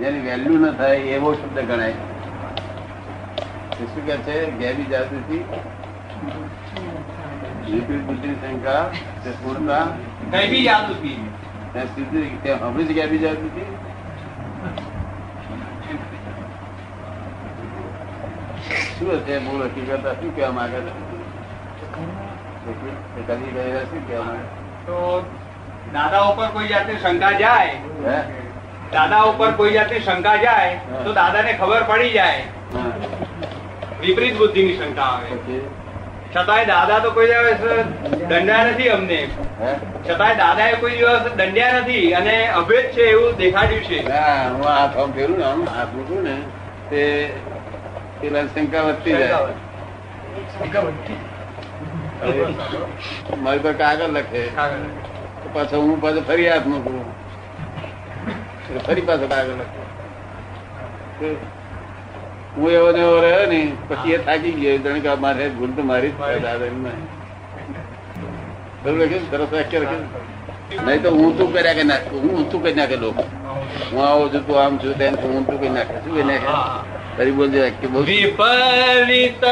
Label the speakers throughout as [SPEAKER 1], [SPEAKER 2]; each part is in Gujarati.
[SPEAKER 1] જેની વેલ્યુ ન થાય એવો શબ્દ ગણાય. શું કે છે? ગેબી જાગૃતિ વિપરીત બુદ્ધિ શંકા તે પૂર્ણતા ત્યાં સીધી ત્યાં હમણાં જ ગેબી જાગૃતિ શું હશે? મૂળ હકીકત શું કહેવા માંગે છે? કદી ગયેલા શું કહેવા માંગે
[SPEAKER 2] તો દાદા ઉપર કોઈ જાતની શંકા જાય? દાદા ઉપર કોઈ જાતની શંકા જાય તો દાદાને ખબર પડી જાય. વિપરીત બુદ્ધિની શંકા આવે. છતાંય દાદા તો કોઈ દિવસ દંડ્યા નથી અમને. છતાંય દાદા એ કોઈ દિવસ દંડ્યા નથી અને અભેદ છે એવું દેખાડ્યું છે.
[SPEAKER 1] ના હું હાથ આમ ફેરું ને આમ હાથ મૂકું ને તે પેલા શંકા વધતી જાય. મારી પર કાગળ લખે. પાછો હું પાછો ફરી હાથ મૂકું. ફરી પાછો કાગળ હું એવો ને એવો રહ્યો ને પછી એ થાકી ગયો. જાણે કે મારે ભૂલ તો મારી જ બરોબર લખ્યું સરસ વાક્ય લખ્યું? નહીં તો હું તું કર્યા કે નાખ હું ઊંચું કરી નાખે લોકો. હું આવું છું તું આમ છું તેમ હું ઊંચું કરી નાખે. શું કરી નાખે? ફરી બોલજો વાક્ય બહુ
[SPEAKER 2] વિપરીત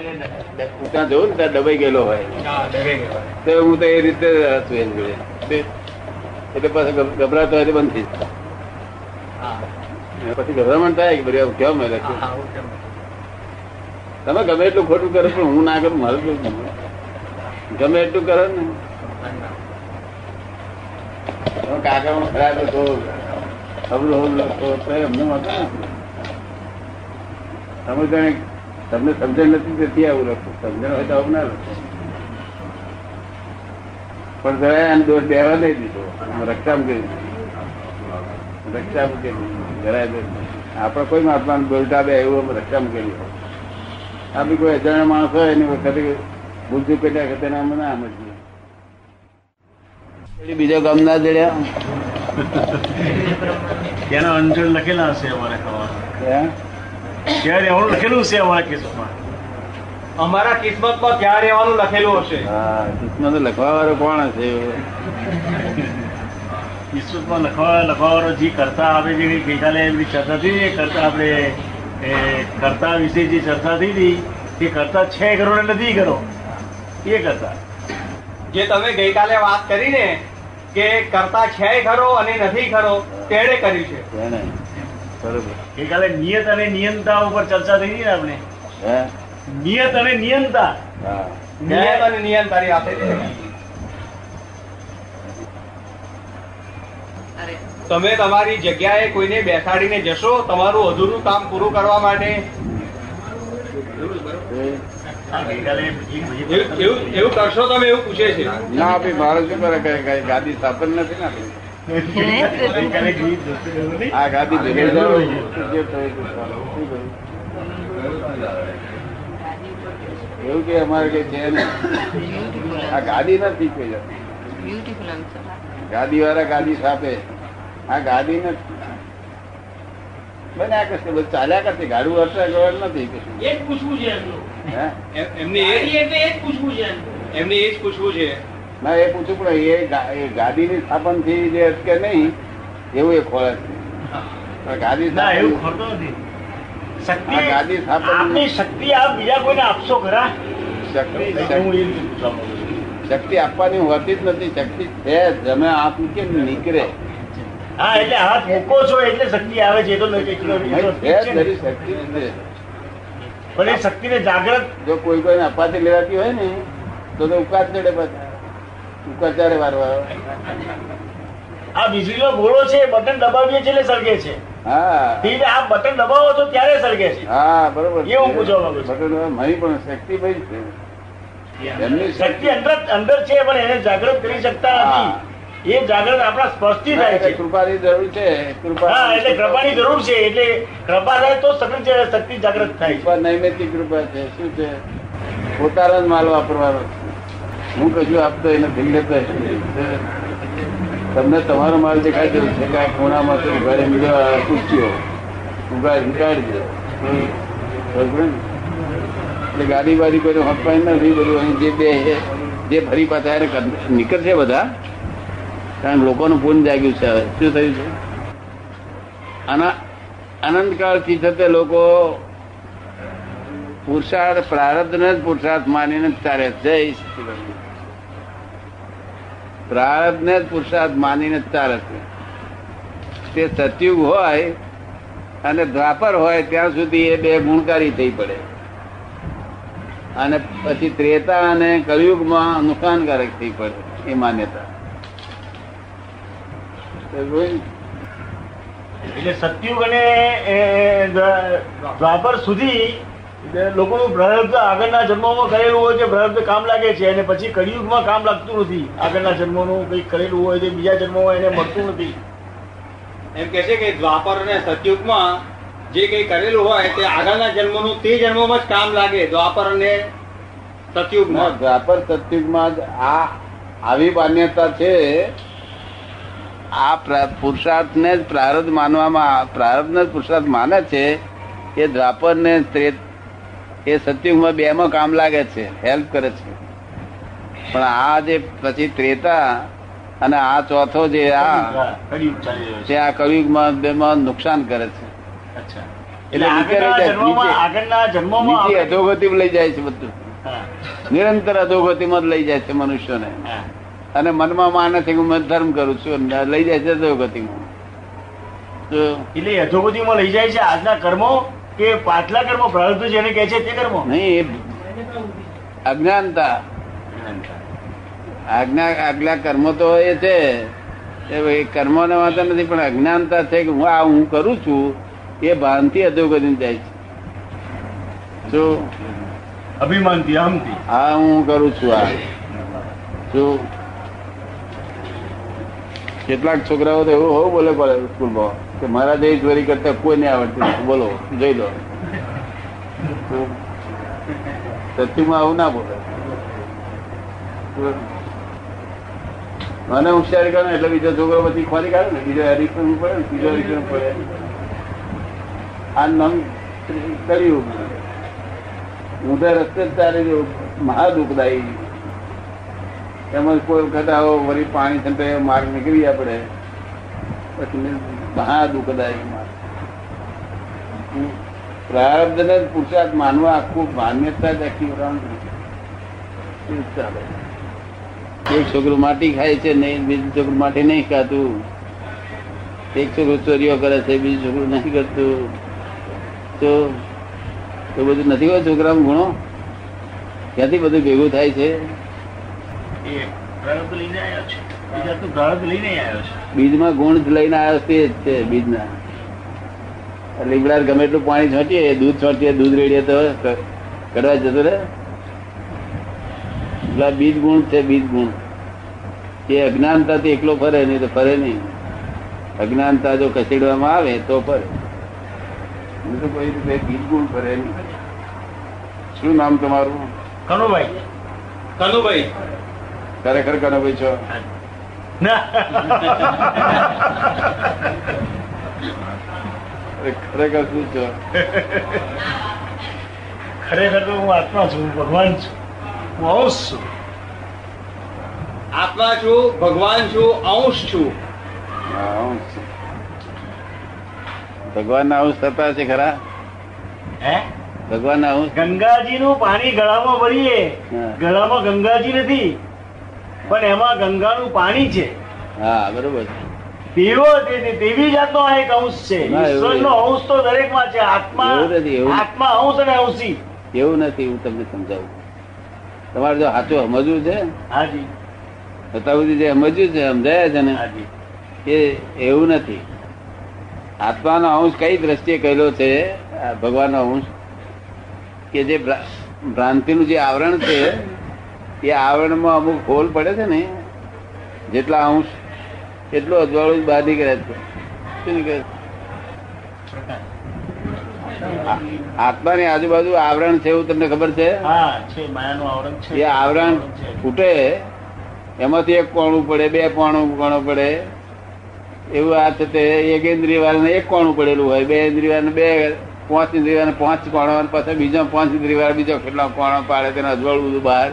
[SPEAKER 1] ત્યાં જવું ને ત્યાં દબાઈ ગયેલો હોય. તો હું તો એ રીતે હતું એની જોડે. એટલે પાછો ગભરાતો હોય બંધ થઈ જાય. પછી ગભરામણ થાય કે બધું કેમ મેં લખ્યું તમે ગમે એટલું ખોટું કરો પણ હું ના કરું મારું ગમે ગમે એટલું કરો ને. તમે હું ખરાબ હતો અવરું અવરું લખો તો એમનું હતું ને. તમને સમજણ નથી તેથી આવું લખું. સમજણ હોય તો આવું ના લખું. પણ જરાય આને દોષ દેવા નહીં દીધો. રક્ષામ કરી. રક્ષામ કરી જરાય આપણે કોઈ મહાત્મા બોલતા બે એવું અમે રક્ષામ કરી આ બી કોઈ અજાણ્યા માણસ હોય એની વખતે બુદ્ધિ પેટા વખતે અમે ના સમજીએ બીજો કામ ના જડ્યા.
[SPEAKER 3] તેના અંજળ લખેલા હશે અમારે ખબર
[SPEAKER 1] હે?
[SPEAKER 3] રહેવાનું લખેલું છે અમારા કેસમાં
[SPEAKER 2] અમારા કિસ્મતમાં ક્યાં રહેવાનું લખેલું હશે?
[SPEAKER 1] હા કિસ્મત લખવા વાળો કોણ હશે?
[SPEAKER 3] વિસ્તૃતમાં લખવા લખવાવાળો જે કરતા આપણે જે ગઈકાલે એમની ચર્ચા થઈ એ કરતા આપણે એ કરતા વિશે જે ચર્ચા થઈ હતી એ કરતા છે કરો ને નથી કરો એ કરતા.
[SPEAKER 2] જે તમે ગઈકાલે વાત કરીને કે કરતા છે ખરો અને નથી ખરો તેણે કર્યું છે.
[SPEAKER 1] બરોબર.
[SPEAKER 3] ગઈકાલે નિયત અને નિયંતા ઉપર ચર્ચા થઈ હતી ને આપણે? નિયત અને નિયંતા.
[SPEAKER 2] નિયત અને નિયંત્રણી આપે છે. તમે તમારી જગ્યાએ કોઈને બેસાડીને જશો તમારું અધૂરું કામ પૂરું કરવા માટે. એવું કરશો તમે એવું પૂછે છે.
[SPEAKER 1] ના આપી મારે શું કરે? કઈ કઈ ગાદી સ્થાપન નથી ને આ ગાદી ભેગી જાઓ? એવું કે અમારે કઈ છે આ ગાડી નથી કોઈ.
[SPEAKER 4] બ્યુટીફુલ
[SPEAKER 1] વાળા ગાડી સાપે આ ગાડી નથી બને આ કશું બધું ચાલ્યા કરશે ગાડું અટક નથી કશું
[SPEAKER 2] એ જ પૂછવું છે એમનું
[SPEAKER 1] હે
[SPEAKER 2] એમને એ જ એ જ પૂછવું છે એમને એ જ પૂછવું છે
[SPEAKER 1] ના એ પૂછું પણ એ ગાદીની સ્થાપનથી જે અટકે નહીં એવું એ ખોળે છે. ગાદી સ્થાપન
[SPEAKER 3] શક્તિ
[SPEAKER 1] ગાદી સ્થાપન-
[SPEAKER 3] શક્તિ આપ બીજા કોઈને આપશો ખરા?
[SPEAKER 1] શક્તિ આપવાની હોતી જ નથી. શક્તિ છે તમે આપ કેમ નીકળે.
[SPEAKER 3] હા એટલે હાથ મૂકો છો એટલે શક્તિ આવે છે એ તો
[SPEAKER 1] શક્તિ જ
[SPEAKER 3] પણ એ શક્તિને જાગ્રત
[SPEAKER 1] જો કોઈ કોઈને અપાતી લેવાતી હોય ને તો તો ઉકાર ચડે પાછા. ચારે વારવા
[SPEAKER 3] આ વીજળીનો ગોળો છે બટન દબાવીએ છીએ એટલે સળગે છે.
[SPEAKER 1] હા.
[SPEAKER 3] આ બટન દબાવો તો ત્યારે સળગે છે.
[SPEAKER 1] હા બરોબર
[SPEAKER 3] એ હું પૂછવા માંગુ છું.
[SPEAKER 1] બટન મારી પણ શક્તિ ભાઈ છે. એમની
[SPEAKER 3] શક્તિ અંદર અંદર છે પણ એને જાગૃત કરી શકતા નથી. એ જાગૃત આપણા સ્પષ્ટથી થાય છે.
[SPEAKER 1] કૃપાની જરૂર છે. કૃપા
[SPEAKER 3] હા એટલે કૃપાની જરૂર છે. એટલે કૃપા થાય તો શક્તિ શક્તિ જાગૃત થાય
[SPEAKER 1] કૃપા નૈમિતિક કૃપા છે. શું છે? પોતાનો જ માલ વાપરવાનો છે. હું કશું આપતો એને ભીલ લેતો તમને તમારો માલ દેખાય છે કે આ ખૂણામાં તો ઉઘાડે બીજા પૂછ્યો ઉઘાડ ઉગાડી દે? એટલે ગાડી બાડી કોઈ હંપાઈ નથી બધું. અહીં જે બે જે ફરી પાછા નીકળશે બધા? કારણ લોકોનું પૂન જાગ્યું છે હવે. શું થયું છે? આના અનંતકાળથી છતે લોકો પુરુષાર્થ, પ્રારબ્ધ ને જ પુરુષાર્થ માનીને ચાલે જય પ્રારબ્ધ ને જ પુરુષાર્થ માનીને ચાલે તે સતયુગ હોય અને દ્વાપર હોય, ત્યાં સુધી એ બે ગુણકારી થઈ પડે. અને પછી ત્રેતા અને કલયુગમાં નુકસાનકારક થઈ પડે, એ માન્યતા.
[SPEAKER 3] એટલે સતયુગ અને દ્વાપર સુધી લોકોનું પ્રારબ્ધ આગળના જન્મોમાં કરેલું હોય છે પ્રારબ્ધ કામ લાગે છે અને પછી કળિયુગમાં કામ લાગતું નથી. આગળના જન્મોનું કંઈક કરેલું હોય છે બીજા જન્મોમાં એને મળતું નથી.
[SPEAKER 2] એમ કે છે કે દ્વાપર અને સતયુગમાં જે કંઈ કરેલું હોય તે આગળના જન્મનું તે જન્મોમાં જ કામ લાગે. દ્વાપર અને સતયુગમાં.
[SPEAKER 1] દ્વાપર સતયુગમાં જ આ આવી માન્યતા છે. આ પ્રા- પુરુષાર્થને જ પ્રારબ્ધ માનવામાં પ્રારબ્ધને જ પુરુષાર્થ માને છે કે દ્વાપર ને ત્રે- એ સતયુગમાં બે માં કામ લાગે છે હેલ્પ કરે છે. પણ આ જે પછી ત્રેતા અને આ ચોથો જે આ તે આ કળિયુગમાં બેમાં નુકસાન કરે છે. એટલે લઈ જાય છે બધું. નિરંતર અધોગતિમાં જ લઈ જાય છે મનુષ્યોને. અને મનમાં માને છે કે હું ધર્મ કરું છું લઈ જાય છે અધોગતિમાં.
[SPEAKER 3] એટલે અધોગતિમાં લઈ જાય છે આજના કર્મો? કે પાછલા કર્મો પ્રારબ્ધ જેને કહે છે તે કર્મો?
[SPEAKER 1] નહીં અજ્ઞાનતા. આજ્ઞા આગલા કર્મો તો એ છે. એ ભાઈ કર્મોને વાંધો નથી પણ અજ્ઞાનતા છે કે હું આ હું કરું છું એ ભાનથી અધોગતિ જાય છે. જો
[SPEAKER 3] અભિમાનથી અહમથી
[SPEAKER 1] હા હું કરું છું આ. જો કેટલાક છોકરાઓ તો એવું હોવું બોલે પડે સ્કૂલમાં કે મારા જેવી ચોરી કરતા કોઈ નહીં આવડતી બોલો, જોઈ દો. સત્યુમાં આવું ના બોલે. મને હોશિયારી કરે એટલે બીજો છોકરો પછી ખોરી કાઢે ને. બીજો હરીફન પડે બીજો હરીફન પડે. આ નમ કર્યું ઊંધા રસ્તે જ ચાલી રહ્યું મહા દુઃખદાયી એમાં કોઈ વખત આવો વળી પાણી છે માર્ગ નીકળી આપણે. પછી મહા દુઃખદાયી માર્ગ. પ્રારબ્ધ ને પુરુષાર્થ માનવા આખું માન્યતા જ આખી એક છોકરું માટી ખાય છે નહીં બીજું છોકરું માટી નહીં ખાતું. એક છોકરું ચોરીઓ કરે છે, બીજું છોકરું નહીં કરતું. તો તો બધું નથી હોય છોકરામાં ગુણો ક્યાંથી બધું ભેગું થાય છે? બીજમાં ગુણ લઈને આવ્યો તે જ છે બીજના. લીમડા ગમે એટલું પાણી છોટીએ દૂધ છોટીએ દૂધ રેડીએ તો કરવા જતો રે. બીજ ગુણ છે બીજ ગુણ. એ અજ્ઞાનતાથી એકલો ફરે નહીં તો ફરે નહીં. અજ્ઞાનતા જો ખસેડવામાં આવે તો ફરે. કોઈ બીજ ગુણ ફરે નહીં. શું નામ તમારું?
[SPEAKER 3] કનુભાઈ.
[SPEAKER 2] કનુભાઈ.
[SPEAKER 1] ખરેખર કનો ભાઈ છો? ખરેખર શું છો?
[SPEAKER 3] ખરેખર તો હું આત્મા છું ભગવાન છું. હું અંશ છું.
[SPEAKER 2] આત્મા છું ભગવાન છું અંશ છું.
[SPEAKER 1] હા, અંશ. ભગવાનના અંશ થતા છે ખરા?
[SPEAKER 3] હે?
[SPEAKER 1] ભગવાનના અંશ?
[SPEAKER 3] ગંગાજીનું પાણી ગળામાં ભરીએ. ગળામાં ગંગાજી નથી. પણ એમાં ગંગાનું પાણી છે.
[SPEAKER 1] હા બરોબર. પીવો
[SPEAKER 3] તેવો જાતનો આ એક અંશ છે. ઈશ્વરનો અંશ તો દરેકમાં છે. આત્મા. આત્મા અંશ અને અંશી.
[SPEAKER 1] એવું નથી હું તમને સમજાવું. તમારે જો સાચું સમજવું છે?
[SPEAKER 3] હાજી.
[SPEAKER 1] અત્યાર સુધી જે સમજ્યું છે સમજાયા છે ને એ એવું નથી. આત્માનો અંશ કઈ દ્રષ્ટિએ કહેલો છે? ભગવાનનો અંશ કે જે ભ્રા- ભ્રાંતિનું જે આવરણ છે એ આવરણમાં અમુક હોલ પડે છે ને જેટલા અંશ એટલું અજવાળું બહાર નીકળે છે. શું નીકળે આ- આત્માની આજુબાજુ આવરણ છે એવું તમને ખબર છે?
[SPEAKER 3] આવરણ
[SPEAKER 1] એ આવરણ ફૂટે એમાંથી એક કોણું પડે બે કોણું કોણો પડે. એવું આ છે તે એક ઇન્દ્રિય એક કોણું પડેલું હોય. બે ઇન્દ્રિય બે પાંચ ઇન્દ્રિય વાર પાંચ કોણો પાછા બીજા પાંચ ઇન્દ્રિય બીજો કેટલા કોણો પાડે તેને અજવાળું બધું બહાર.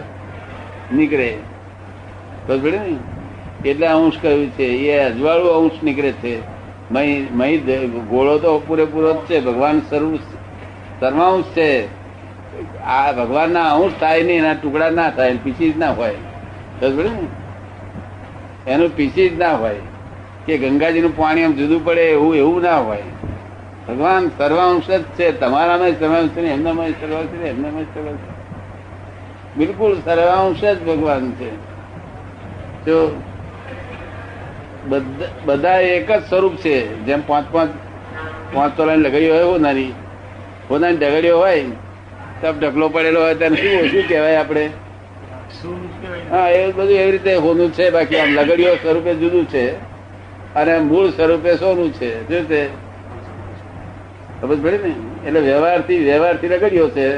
[SPEAKER 1] નીકળે. ને? એટલે અંશ કહ્યું છે, એ અજવાળું અંશ નીકળે છે. ગોળો તો પૂરેપૂરો જ છે. ભગવાન સર્વ સર્વાંશ છે. આ ભગવાનના અંશ થાય નહીં, એના ટુકડા ના થાય પીસી જ ના હોય. સમજ ને? એનું પીસી જ ના હોય કે ગંગાજીનું પાણી આમ જુદું પડે, એવું એવું ના હોય. ભગવાન સર્વાંશ જ છે. તમારામાં સર્વાંશ છે એમનામાં સર્વાંશ છે એમનામાં સર્વાંશ છે. બિલકુલ સર્વાંશ જ ભગવાન છે. જો બધા એક જ સ્વરૂપ છે. જેમ પાંચ પાંચ પાંચ તોલાની લગડીઓ હોય હોનારી હોનાની ડગડીઓ હોય, તબ ઢગલો પડેલો હોય ત્યારે શું શું કહેવાય આપણે? હા, એ બધું એવી રીતે હોનું છે. બાકી આમ લગડીઓ સ્વરૂપે જુદું છે. અને મૂળ સ્વરૂપે સોનું છે. શું છે ખબર પડે ને? એટલે વ્યવહારથી વ્યવહારથી લગડીઓ છે.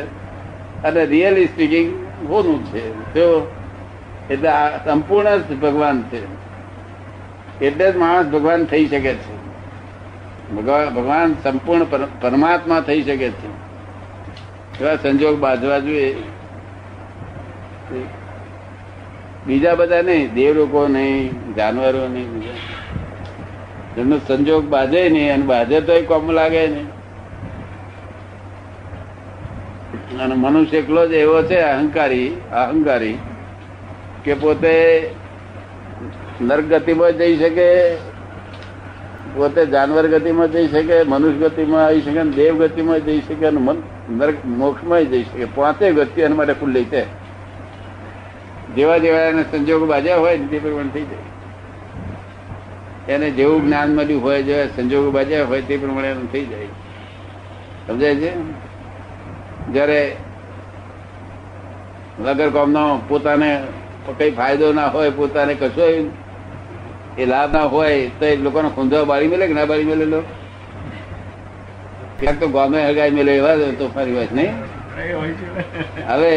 [SPEAKER 1] અને રિયલી સ્પીકિંગ હોનું છે. એટલે આ સંપૂર્ણ જ ભગવાન છે. એટલે જ માણસ ભગવાન થઈ શકે છે. ભગવાન સંપૂર્ણ પરમાત્મા થઈ શકે છે. એવા સંજોગ બાજવા જોઈએ. બીજા બધા નહીં, દેવ લોકો નહીં, જાનવરો નહીં, બીજા. એમનો સંજોગ બાજે નહીં, અને બાજે તો કોમ લાગે નહીં. અને મનુષ્ય એકલો જ એવો છે, અહંકારી અહંકારી, કે પોતે નર્ક ગતિમાં જઈ શકે, પોતે જાનવર ગતિમાં જઈ શકે, મનુષ્ય ગતિમાં આવી શકે, અને દેવ ગતિમાં જઈ શકે, અને નર્ક મોક્ષમાં જઈ શકે. પાંચે ગતિ એના માટે ખુલ્લી છે. જેવા જેવા એને સંજોગો બાજ્યા હોય તે પ્રમાણે થઈ જાય. એને જેવું જ્ઞાન મળ્યું હોય, જેવા સંજોગો બાજ્યા હોય તે પ્રમાણે એનું થઈ જાય. સમજાય છે? જયારે વગર કોમનો પોતાને કઈ ફાયદો ના હોય પોતાને કશો એ લાભ ના હોય તો એ લોકોને ખૂંધવા બાળી મળે કે ના બાળી મેલેલો ક્યાંક તો ગામે હગાઈ મળે એવા તો ફરી વાત નહીં. હવે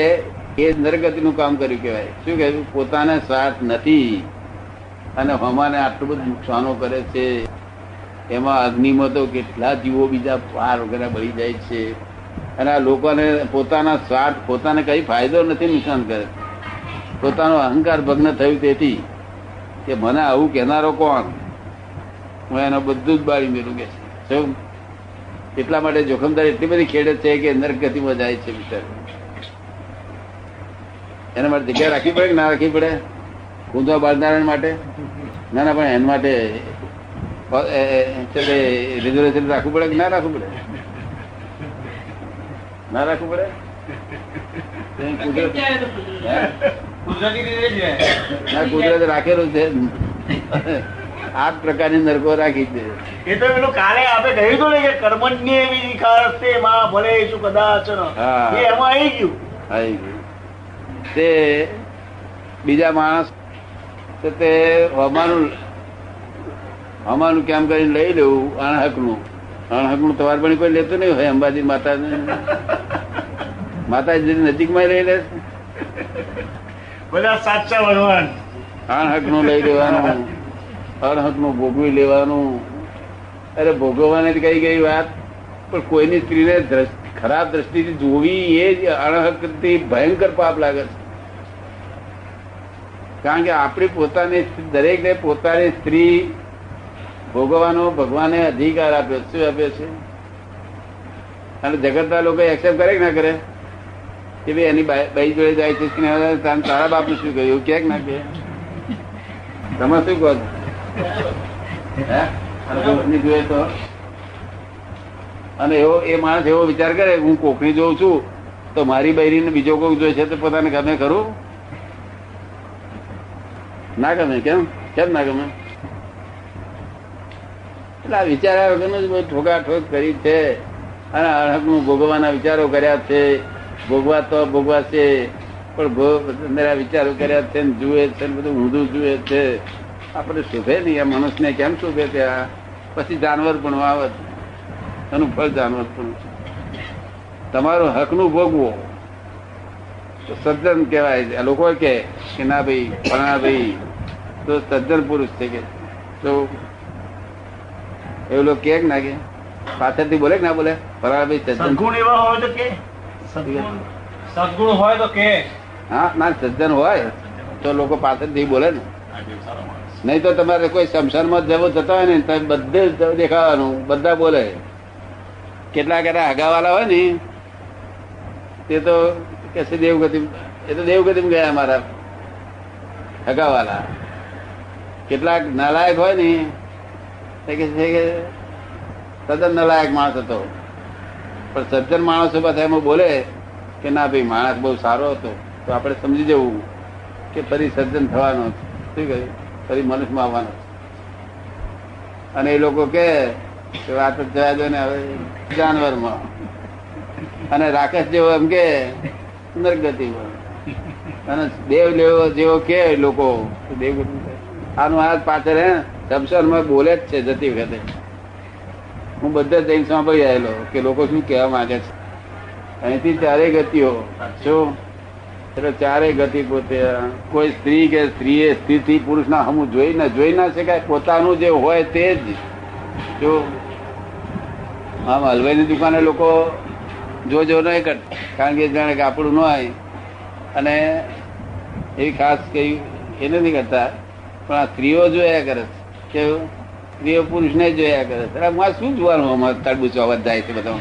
[SPEAKER 1] એ નરગતિનું કામ કર્યું કહેવાય. શું કહેવું પોતાને સ્વાર્થ નથી અને હમાને આટલું બધું નુકસાનો કરે છે. એમાં અગ્નિમાં તો કેટલા જીવો બીજા પાર વગેરે બળી જાય છે. અને આ લોકોને પોતાના સ્વાર્થ પોતાને કઈ ફાયદો નથી નુકસાન કરે પોતાનો અહંકાર ભગ્ન થયું તેથી કે મને આવું કહેનારો કોણ હું એનો બધું જ બાળી મેળું કે એટલા માટે જોખમદારી એટલી બધી ખેડે છે કે નરગતિમાં જાય છે બિચારો એના માટે જગ્યા રાખવી પડે કે ના રાખવી પડે કુંદવા બાળનારાયણ માટે ના ના પણ એના માટે રિઝર્વેશન રાખવું પડે કે ના રાખવું પડે ના રાખવું પડે? કુદરત. ના રાખેલું છે. આ પ્રકારની નરકો રાખી છે.
[SPEAKER 3] એ તો પેલું કાલે આપણે કહ્યું હતું ને કે કર્મણ્ય એવી નિખારસ્તે માં ભલે શું કદાચ
[SPEAKER 1] હા.
[SPEAKER 3] એ એમાં આવી ગયું.
[SPEAKER 1] આવી ગયું. તે બીજા માણસ તો તે હમાનું હમાનું કેમ કરીને લઈ લેવું અણહકનું. અણહકનું તમારે પણ કોઈ લેતું નહીં હોય અંબાજી માતા માતાજી નજીકમાં લઈ લે
[SPEAKER 3] બધા સાચા ભગવાન.
[SPEAKER 1] અણહકનું લઈ લેવાનું અણહકનું ભોગવી લેવાનું. અરે ભોગવવાની કઈ ગઈ વાત. પણ કોઈની સ્ત્રીને ખરાબ દ્રષ્ટિથી જોવી એ જ અણહકથી ભયંકર પાપ લાગે છે. કારણ કે આપણી પોતાની દરેકને પોતાની સ્ત્રી ભોગવવાનો ભગવાને અધિકાર આપ્યો, શું આપ્યો છે? અને જગતના લોકો એક્સેપ્ટ કરે કે ના કરે? કે ભાઈ એની બાઈ જોડે જાય છે સ્નેહ તારા બાપનું શું કહ્યું ક્યાંક ના કે તમે શું કહો? જોઈએ તો અને એવો એ માણસ એવો વિચાર કરે, હું કોકની જોઉં છું, તો મારી બૈરીને બીજો કોઈ જોઈ છે તો પોતાને ગમે ખરું? ના ગમે, કેમ? કેમ ના ગમે? એટલે આ વિચાર્યા વગરનું જ બધું ઠોકાઠોક કરી છે. અને અણહકનું ભોગવવાના વિચારો કર્યા છે. ભોગવા તો ભોગવા છે, પણ ભોગ વિચારો કર્યા છે ને જુએ છે ને બધું ઊંધું જુએ છે. આપણે શોભે નહીં, આ મનુષ્યને કેમ શોભે ત્યાં પછી જાનવર પણ આવે એનું ફળ જાનવર પણ તમારું હકનું ભોગવો. તો સજ્જન કહેવાય. લોકો કે કે ના ભાઈ, ફલાણા ભાઈ. તો સજ્જન પુરુષ છે કે. તો એવું લોકો કે ના કે? પાછળથી બોલે કે ના બોલે? ફલાણા ભાઈ
[SPEAKER 3] સદગુણ એવા હોય તો કે? સદગુણ.
[SPEAKER 2] હોય તો કે?
[SPEAKER 1] હા ના સજ્જન હોય. તો લોકો પાછળથી બોલે ને. નહીં તો તમારે કોઈ શમશાનમાં જવો જતા હોય ને તો બધે દેખાવાનું. બધા બોલે. કેટલાક એના આગાવાલા હોય ને. તે તો કે દેવગતિ એ તો દેવગતિ ગયા મારા હગાવાલા કેટલાક નાલાયક હોય ને તદ્દન નલાયક માણસ હતો. પણ સજ્જન માણસો બધા એમાં બોલે કે ના ભાઈ, માણસ બહુ સારો હતો. તો આપણે સમજી જવું કે ફરી સજ્જન થવાનો શું કહ્યું? ફરી મનુષ્યમાં આવવાનો અને એ લોકો કે વાત જ જવા દો ને હવે જાનવરમાં. અને રાકેશ જેવો એમ કે નરગતિમાં અને દેવ લેવો જેવો કે લોકો. દેવ આનું આ પાછળ હે શમશાનમાં બોલે જ છે, જતી વખતે. હું બધે જઈને સાંભળી આવેલો કે લોકો શું કહેવા માંગે છે. અહીંથી ચારેય ગતિઓ શું એટલે ચારેય ગતિ પોતે, કોઈ સ્ત્રી કે સ્ત્રીએ સ્ત્રીથી પુરુષના હમું જોઈ ના જોઈ ના શકાય, પોતાનું જે હોય તે જ. જો આમ હલવાઈની દુકાને લોકો જો જો નહીં કરતા કારણ કે જાણે કે આપણું ન હોય. અને એવી ખાસ કઈ એ નથી કરતા, પણ આ સ્ત્રીઓ જોયા કરે છે. કેવું સ્ત્રીઓ પુરુષને જોયા કરે અરે મારે શું જોવાનું અમારે તડબૂચ અવાજ જાય છે બધા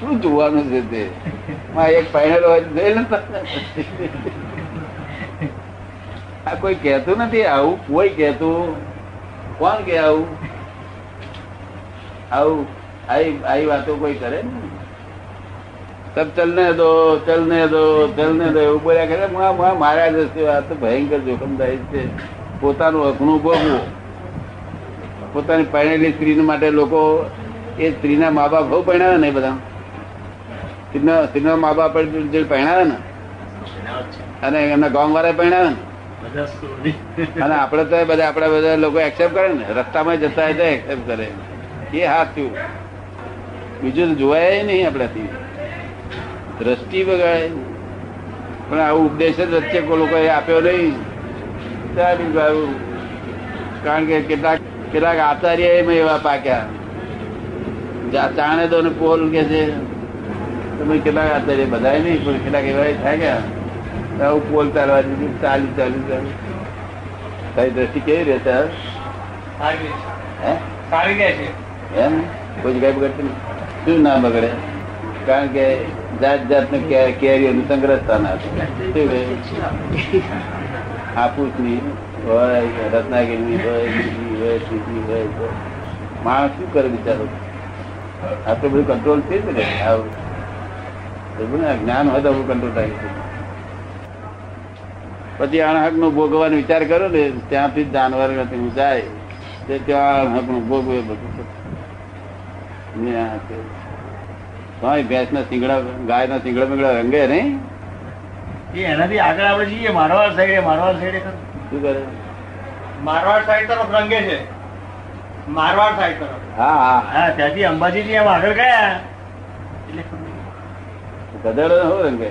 [SPEAKER 1] શું જોવાનું છે તે? માં એક ફાઈનલ જોઈ લેતા. આ કોઈ કહેતું નથી, આવું કોઈ કહેતું. કોણ કે આવું? આવી આવી વાતો કોઈ કરે ને? તબ ચલને દો ચલને દો ચલને દો એવું બોલ્યા કરે. મારા જશે આ તો ભયંકર જોખમદારી છે. પોતાનું અઘણું ભોગવું. પોતાની પરણેલી સ્ત્રી માટે લોકો એ સ્ત્રીના મા બાપ બહુ પરણાવે ને બધા. સ્ત્રીના સ્ત્રીના મા બાપ જે પરણાવે ને અને એમના ગામ વાળા પરણાવે ને. અને આપડે તો બધા આપડા બધા લોકો એક્સેપ્ટ કરે ને. રસ્તામાં જતા હોય તો એક્સેપ્ટ કરે. એ હાથું બીજું તો જોવાય નહીં આપણાથી. દ્રષ્ટિ બગાડે પણ આવું ઉપદેશ જ વચ્ચે કોઈ લોકોએ આપ્યો નહીં. ચાલ્યું ગયું કારણ કે કેટલાક કેટલાક આચાર્ય એમાં એવા પાક્યા. જા- ચાણે દો ને પોલ કે છે. તમે કેટલાક આચાર્ય બધા નહીં પણ કેટલાક એવા થાય ગયા. તો આવું પોલ ચાલવા દીધું ચાલી ચાલી ચાલી. તારી દ્રષ્ટિ કેવી રહેશે હવે?
[SPEAKER 2] સારી
[SPEAKER 1] હે?
[SPEAKER 2] સારી રહે છે.
[SPEAKER 1] એમ? કોઈ જગ્યાએ બગડતું નહીં. શું ના બગડે? કારણ કે જાત જાતને કેરીઓનું સંગ્રહ સ્થાન હાપુસની હોય હોય, બીજી હોય, ત્રીજી હોય માણસ શું કરે બિચારો? આટલું બધું કંટ્રોલ છે ને ને? જ્ઞાન હોય તો કંટ્રોલ થાય છે. પછી અણહક નો ભોગવાનો વિચાર કરો ને, ત્યાંથી જ જાનવર જાય. તે ત્યાં અણહકનું ભોગવે બધું. ને આ ભેંસ ના સિંગડા ગાય ના સિંગડા બિંગડા રંગે નહીં.
[SPEAKER 3] એ એનાથી આગળ આપણે જઈએ મારવાડ સાઈડે મારવાડ સાઈડે.
[SPEAKER 1] શું કરે?
[SPEAKER 2] મારવાડ સાઈડ તરફ રંગે છે. મારવાડ સાઈડ તરફ.
[SPEAKER 1] હા હા.
[SPEAKER 3] હા ત્યાંથી અંબાજી થી આમ આગળ ગયા. એટલે
[SPEAKER 1] ગધેડો ને શું રંગે?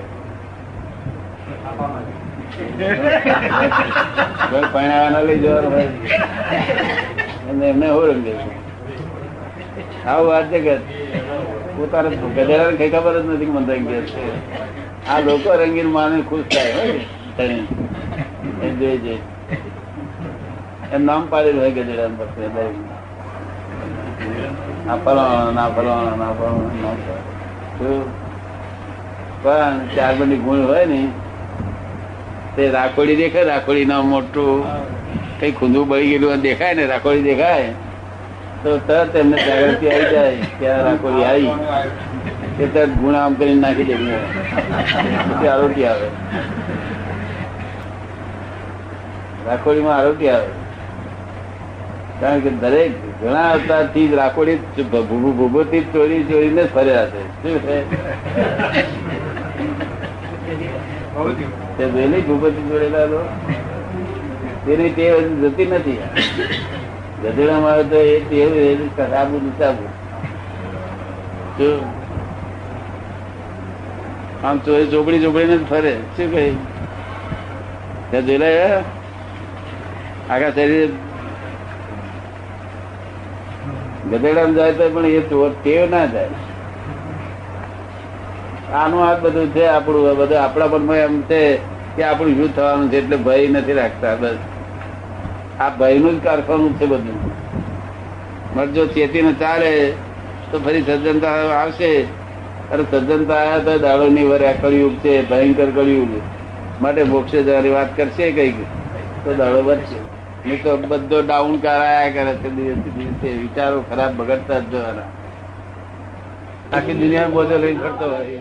[SPEAKER 1] કોઈ પરણાવાના લઈ જવાનું ભાઈ એમને શું રંગે આવું વાત છે કે? પોતાને ગધેડા કઈ ખબર જ નથી મને રંગે છે. આ લોકો રંગીન માને ખુશ થાય જોઈએ એમ નામ પાડેલું હોય ગધેડા પછી ના ફલાણો ના ફલાણો ના ફલાણો. શું? પણ ચાર બની ગુણ હોય ને, તે રાખોડી દેખાય, રાખોડી ના મોટું. કઈ ખૂંદું બળી ગયેલું દેખાય ને, રાખોડી દેખાય. તો તરત એમને જાગૃતિ આવી જાય કે આ રાખોડી આવી એ તરત ગુણ આમ કરીને નાખી દે પછી આવે. રાખોડીમાં આરોગ્ય આવે. કારણ કે દરેક ઘણા અવતારથી જ રાખોડી ભૂભૂતિ ચોરી ચોરીને ફર્યા છે. શું છે?
[SPEAKER 2] બહુ થયું.
[SPEAKER 1] તે વહેલી ભૂપતિ જોડેલા તેની તે જતી નથી. ગધેડામાં આવે તો એ એવું સાબુ સાબુ આમ ચોરી ચોપડી ચોપડીને જ ફરે. શું કહે? જોયેલા આખા શરીર ગધેડામાં જાય તો પણ એ ચોર ટેવ ના જાય. આનું આ બધું છે આપણું બધું આપણા પણ એમ છે કે આપણું યુદ્ધ થવાનું છે એટલે ભય નથી રાખતા, બસ. આ ભયનું જ કારખાનું છે બધું. મત જો ચેતીને ચાલે, તો ફરી સજ્જનતા આવશે. અરે સજ્જનતા આવ્યા તો દાડો ની વર કળિયુગ છે, ભયંકર કળિયુગ. માટે મોક્ષે જવાની વાત કરશે કંઈક? તો દાડો વધશે. નહીં તો બધો ડાઉન કરાયા કરે છે દિવસે દિવસે. વિચારો ખરાબ બગડતા જ જવાના. આખી દુનિયા બોજો લઈને ફરતો હોય.